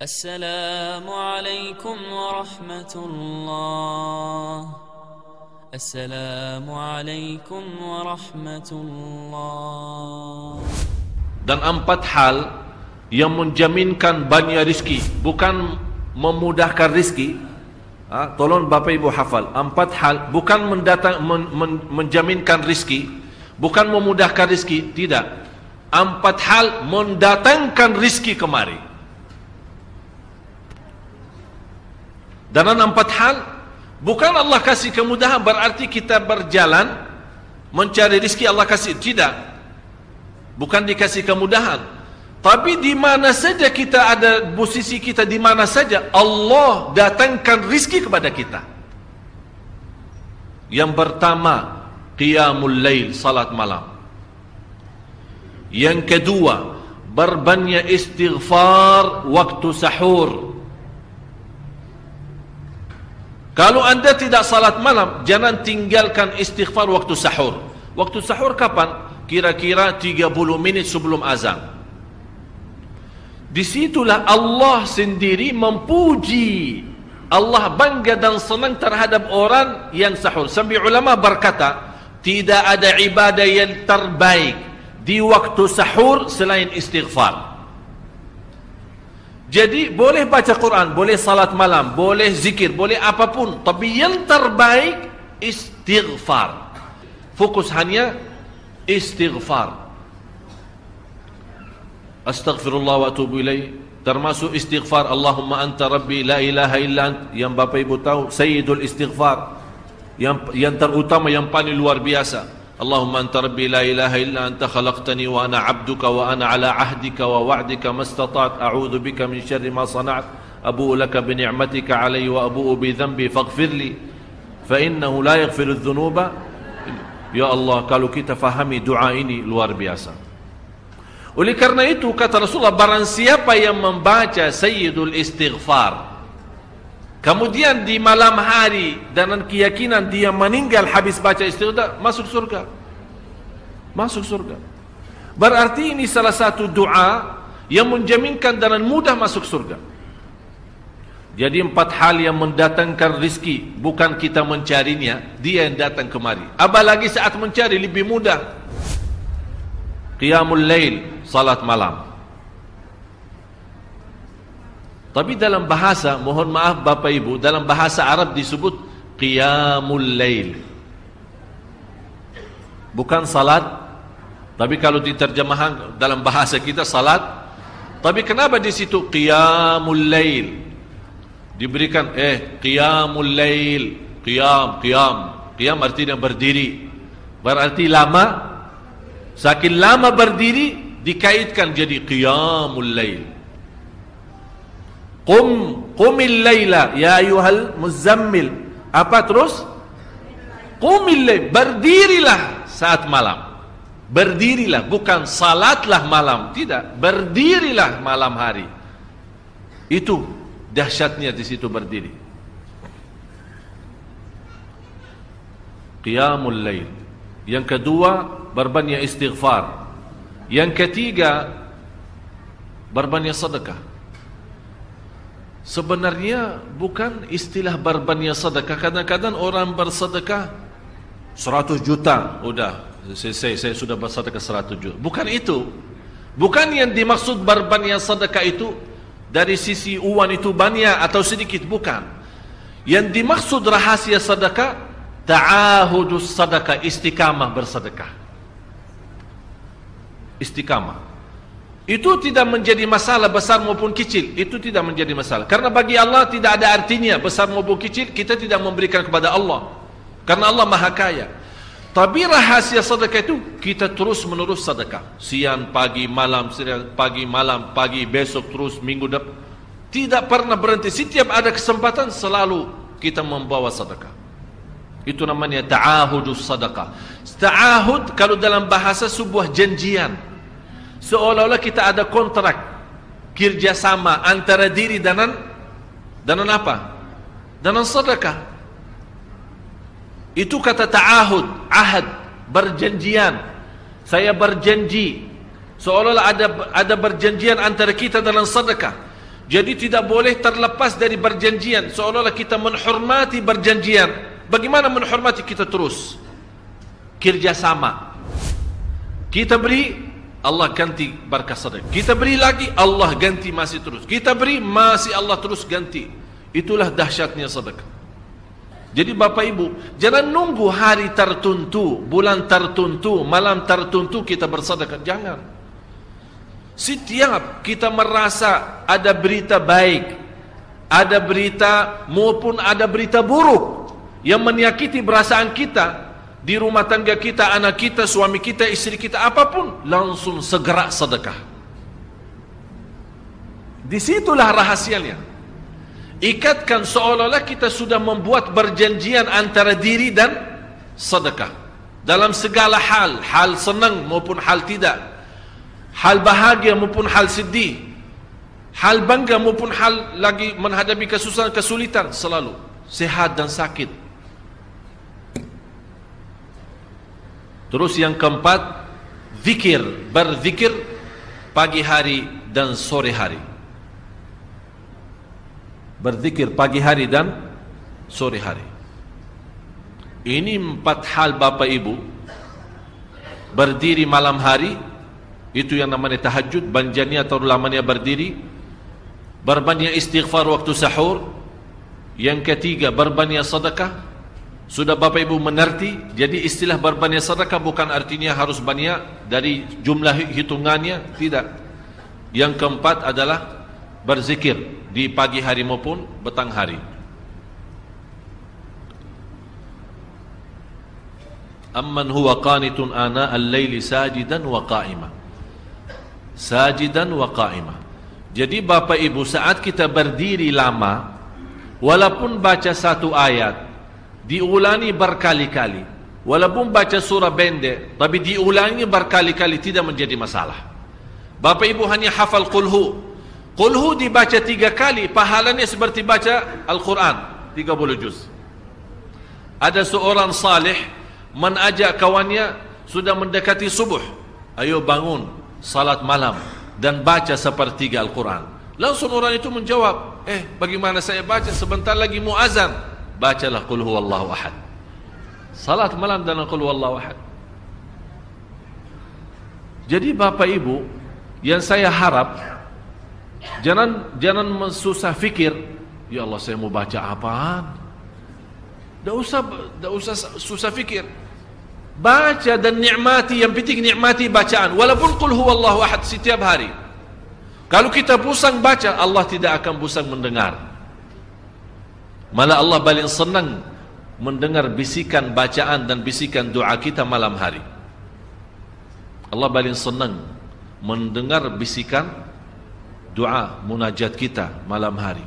السلام عليكم ورحمة الله السلام عليكم ورحمة الله dan empat hal yang menjaminkan banyak rizki bukan memudahkan rizki ha, tolong bapa ibu hafal empat hal bukan mendatang men, men, menjaminkan rizki bukan memudahkan rizki tidak empat hal mendatangkan rizki kemari Dan empat hal bukan Allah kasih kemudahan berarti kita berjalan mencari rizki Allah kasih. Tidak. Bukan dikasih kemudahan. Tapi di mana saja kita ada posisi kita di mana saja Allah datangkan rizki kepada kita. Yang pertama qiyamul lail salat malam. Yang kedua berbanyak istighfar waktu sahur kalau anda tidak salat malam jangan tinggalkan istighfar waktu sahur waktu sahur kapan kira-kira 30 minit sebelum azan. Disitulah Allah sendiri memuji Allah bangga dan senang terhadap orang yang sahur. Sampai ulama berkata, tidak ada ibadah yang terbaik di waktu sahur selain istighfar. Jadi boleh baca Quran, boleh salat malam, boleh zikir, boleh apapun. Tapi yang terbaik istighfar. Fokus hanya istighfar. Astaghfirullah wa atubu ilaih. Termasuk istighfar Allahumma anta rabbi la ilaha illa ant. Yang bapa ibu tahu sayyidul istighfar. Yang yang terutama yang paling luar biasa Allahumma anta rabbi la ilaha illa anta khalaqtani wa ana 'abduka wa ana 'ala 'ahdika wa wa'dika mastata'tu a'udzu bika min syarri ma sana'tu abu'u laka bi ni'matika 'alayya wa abu'u bi dhanbi faghfir li fa innahu la yaghfiru adh-dhunuba Ya Allah, kalau kita fahami doa ini luar biasa. Oleh karena itu, kata Rasulullah, barang siapa yang membaca Sayyidul Istighfar, kemudian di malam hari, dengan keyakinan dia meninggal habis baca istighfar, masuk surga. Masuk surga. Berarti ini salah satu doa yang menjaminkan dengan mudah masuk surga. Jadi empat hal yang mendatangkan rizki Bukan kita mencarinya Dia yang datang kemari Apalagi saat mencari lebih mudah Qiyamul Lail Salat malam Tapi dalam bahasa Mohon maaf Bapak Ibu Dalam bahasa Arab disebut Qiyamul Lail. Bukan salat Tapi kalau diterjemahkan Dalam bahasa kita salat. Tapi kenapa di situ Qiyamul Lail? Diberikan eh qiyamul lail qiyam qiyam. Qiyam artinya berdiri. Berarti lama saking lama berdiri dikaitkan jadi qiyamul lail qum qumil laila ya ayuhal muzammil apa terus qumil lail berdirilah saat malam berdirilah bukan salatlah malam tidak berdirilah malam hari itu dahsyatnya di situ berdiri. Qiyamul lail. Yang kedua, berbanyak istighfar. Yang ketiga, berbanyak sedekah. Sebenarnya bukan istilah berbanyak sedekah. Kadang-kadang orang bersedekah 100 juta. Sudah, saya, saya, saya sudah bersedekah 100 juta. Bukan itu. Bukan yang dimaksud berbanyak sedekah itu dari sisi uang itu banyak atau sedikit bukan yang dimaksud rahasia sedekah ta'ahudus sedekah istiqamah bersedekah istiqamah itu tidak menjadi masalah besar maupun kecil itu tidak menjadi masalah karena bagi Allah tidak ada artinya besar maupun kecil kita tidak memberikan kepada Allah karena Allah maha kaya tapi rahasia sedekah itu kita terus menerus sedekah. Siang, pagi, malam, siang, pagi, malam, pagi, besok terus minggu depan. Tidak pernah berhenti. Setiap ada kesempatan selalu kita membawa sedekah. Itu namanya ta'ahudus sedekah. Ta'ahud kalau dalam bahasa sebuah janjian. Seolah-olah kita ada kontrak kerjasama antara diri dan dan apa? Dan sedekah. Itu kata ta'ahud, ahad, berjanjian. Saya berjanji. Seolah-olah ada ada berjanjian antara kita dalam sedekah. Jadi tidak boleh terlepas dari berjanjian seolah-olah kita menghormati berjanjian. Bagaimana menghormati kita terus? Kerjasama. Kita beri Allah ganti berkah sedekah. Kita beri lagi Allah ganti masih terus. Kita beri masih Allah terus ganti. Itulah dahsyatnya sedekah. Jadi Bapak Ibu, jangan nunggu hari tertentu, bulan tertentu, malam tertentu kita bersedekah. Jangan. Setiap kita merasa ada berita baik, ada berita maupun ada berita buruk yang menyakiti perasaan kita di rumah tangga kita, anak kita, suami kita, istri kita, apapun, langsung segera sedekah. Disitulah rahasianya. Ikatkan seolah-olah kita sudah membuat berjanjian antara diri dan sedekah. Dalam segala hal, hal senang maupun hal tidak hal bahagia maupun hal sedih hal bangga maupun hal lagi menghadapi kesusahan kesulitan selalu sehat dan sakit terus yang keempat zikir berzikir pagi hari dan sore hari. Berzikir pagi hari dan sore hari. Ini empat hal Bapak Ibu. Berdiri malam hari itu yang namanya tahajud banjanya atau lamanya berdiri. Berbanyak istighfar waktu sahur. Yang ketiga berbanyak sedekah sudah Bapak Ibu mengerti jadi istilah berbanyak sedekah bukan artinya harus banyak dari jumlah hitungannya tidak. Yang keempat adalah berzikir di pagi hari maupun petang hari. Amman huwa qanitun ana al-laili sajidan wa qa'ima. Sajidan wa qa'imah. Jadi Bapak Ibu saat kita berdiri lama walaupun baca satu ayat diulangi berkali-kali walaupun baca surah pendek tapi diulangi berkali-kali tidak menjadi masalah. Bapak Ibu hanya hafal qulhu. Qulhu dibaca tiga kali pahalanya seperti baca Al-Quran 30 juz. Ada seorang salih menajak kawannya sudah mendekati subuh. Ayo bangun, salat malam dan baca sepertiga Al-Quran. Langsung orang itu menjawab, eh bagaimana saya baca sebentar lagi muazan? Bacalah Qul huwallahu ahad. Salat malam dan Qul huwallahu ahad. Jadi Bapak Ibu, yang saya harap jangan jangan susah fikir, ya Allah saya mau baca apaan? Tak usah tak usah susah fikir baca dan nikmati yang penting nikmati bacaan walaupun qul huwallahu ahad setiap hari kalau kita pusang baca Allah tidak akan pusang mendengar malah Allah paling senang mendengar bisikan bacaan dan bisikan doa kita malam hari. Allah paling senang mendengar bisikan doa munajat kita malam hari